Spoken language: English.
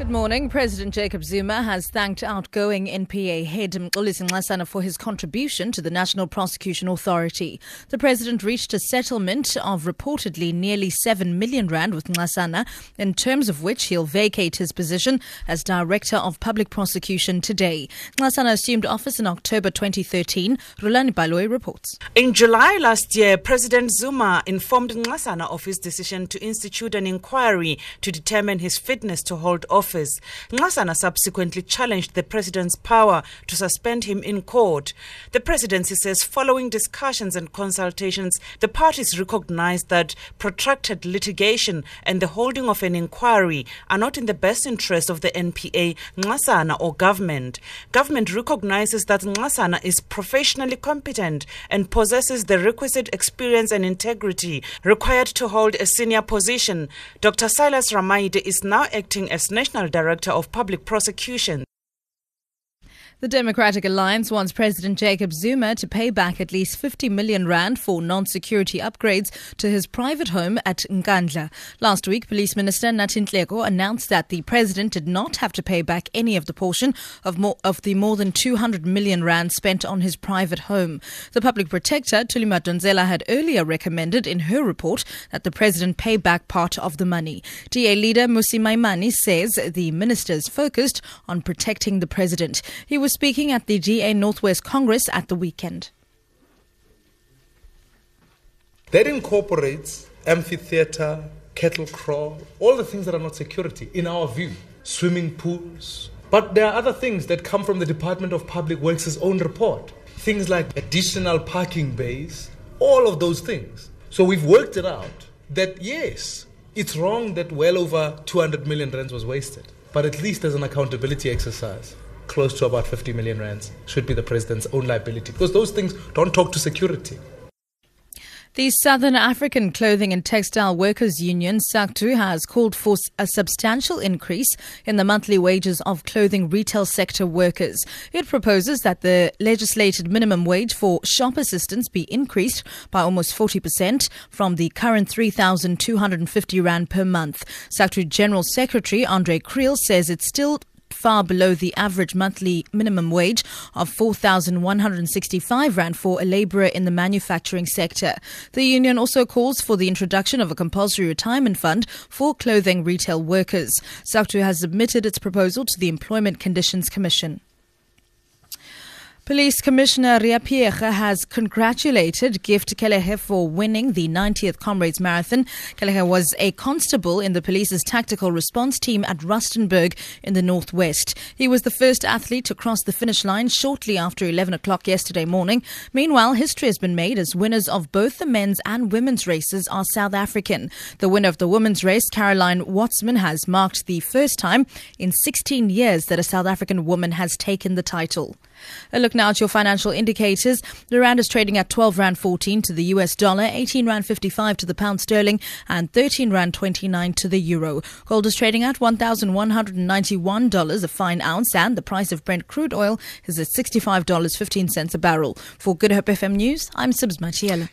Good morning. President Jacob Zuma has thanked outgoing NPA head Mxolisi Nxasana for his contribution to the National Prosecution Authority. The president reached a settlement of reportedly nearly 7 million rand with Nxasana, in terms of which he'll vacate his position as Director of Public Prosecution today. Nxasana assumed office in October 2013. Rhulani Baloyi reports. In July last year, President Zuma informed Nxasana of his decision to institute an inquiry to determine his fitness to hold office office. Subsequently challenged the president's power to suspend him in court. The presidency says following discussions and consultations, the parties recognized that protracted litigation and the holding of an inquiry are not in the best interest of the NPA, Nxasana or government. Government recognizes that Nxasana is professionally competent and possesses the requisite experience and integrity required to hold a senior position. Dr. Silas Ramaite is now acting as National National Director of Public Prosecution. The Democratic Alliance wants President Jacob Zuma to pay back at least 50 million rand for non-security upgrades to his private home at Nkandla. Last week, Police Minister Nathi Nhleko announced that the president did not have to pay back any of the portion of more of the more than 200 million rand spent on his private home. The public protector Thuli Madonsela had earlier recommended in her report that the president pay back part of the money. DA leader Mmusi Maimane says the minister is focused on protecting the president. He was was speaking at the DA Northwest Congress at the weekend. That incorporates amphitheater, cattle kraal, all the things that are not security, in our view, swimming pools. But there are other things that come from the Department of Public Works' own report. Things like additional parking bays, all of those things. So we've worked it out that yes, it's wrong that well over 200 million rands was wasted, but at least as an accountability exercise close to about 50 million rands should be the president's own liability because those things don't talk to security. The Southern African Clothing and Textile Workers Union, SACTWU, has called for a substantial increase in the monthly wages of clothing retail sector workers. It proposes that the legislated minimum wage for shop assistants be increased by almost 40% from the current 3,250 Rand per month. SACTWU General Secretary Andre Kriel says it's still far below the average monthly minimum wage of 4,165 Rand for a labourer in the manufacturing sector. The union also calls for the introduction of a compulsory retirement fund for clothing retail workers. SACTWU has submitted its proposal to the Employment Conditions Commission. Police Commissioner Ria Phiyega has congratulated Gift Kelehe for winning the 90th Comrades Marathon. Kelehe was a constable in the police's tactical response team at Rustenburg in the northwest. He was the first athlete to cross the finish line shortly after 11 o'clock yesterday morning. Meanwhile, history has been made as winners of both the men's and women's races are South African. The winner of the women's race, Caroline Wöstmann, has marked the first time in 16 years that a South African woman has taken the title. A look now at your financial indicators. The rand is trading at 12 rand 14 to the US dollar, 18 rand 55 to the pound sterling, and 13 rand 29 to the euro. Gold is trading at $1,191 a fine ounce, and the price of Brent crude oil is at $65.15 a barrel. For Good Hope FM News, I'm Sibs Matiela.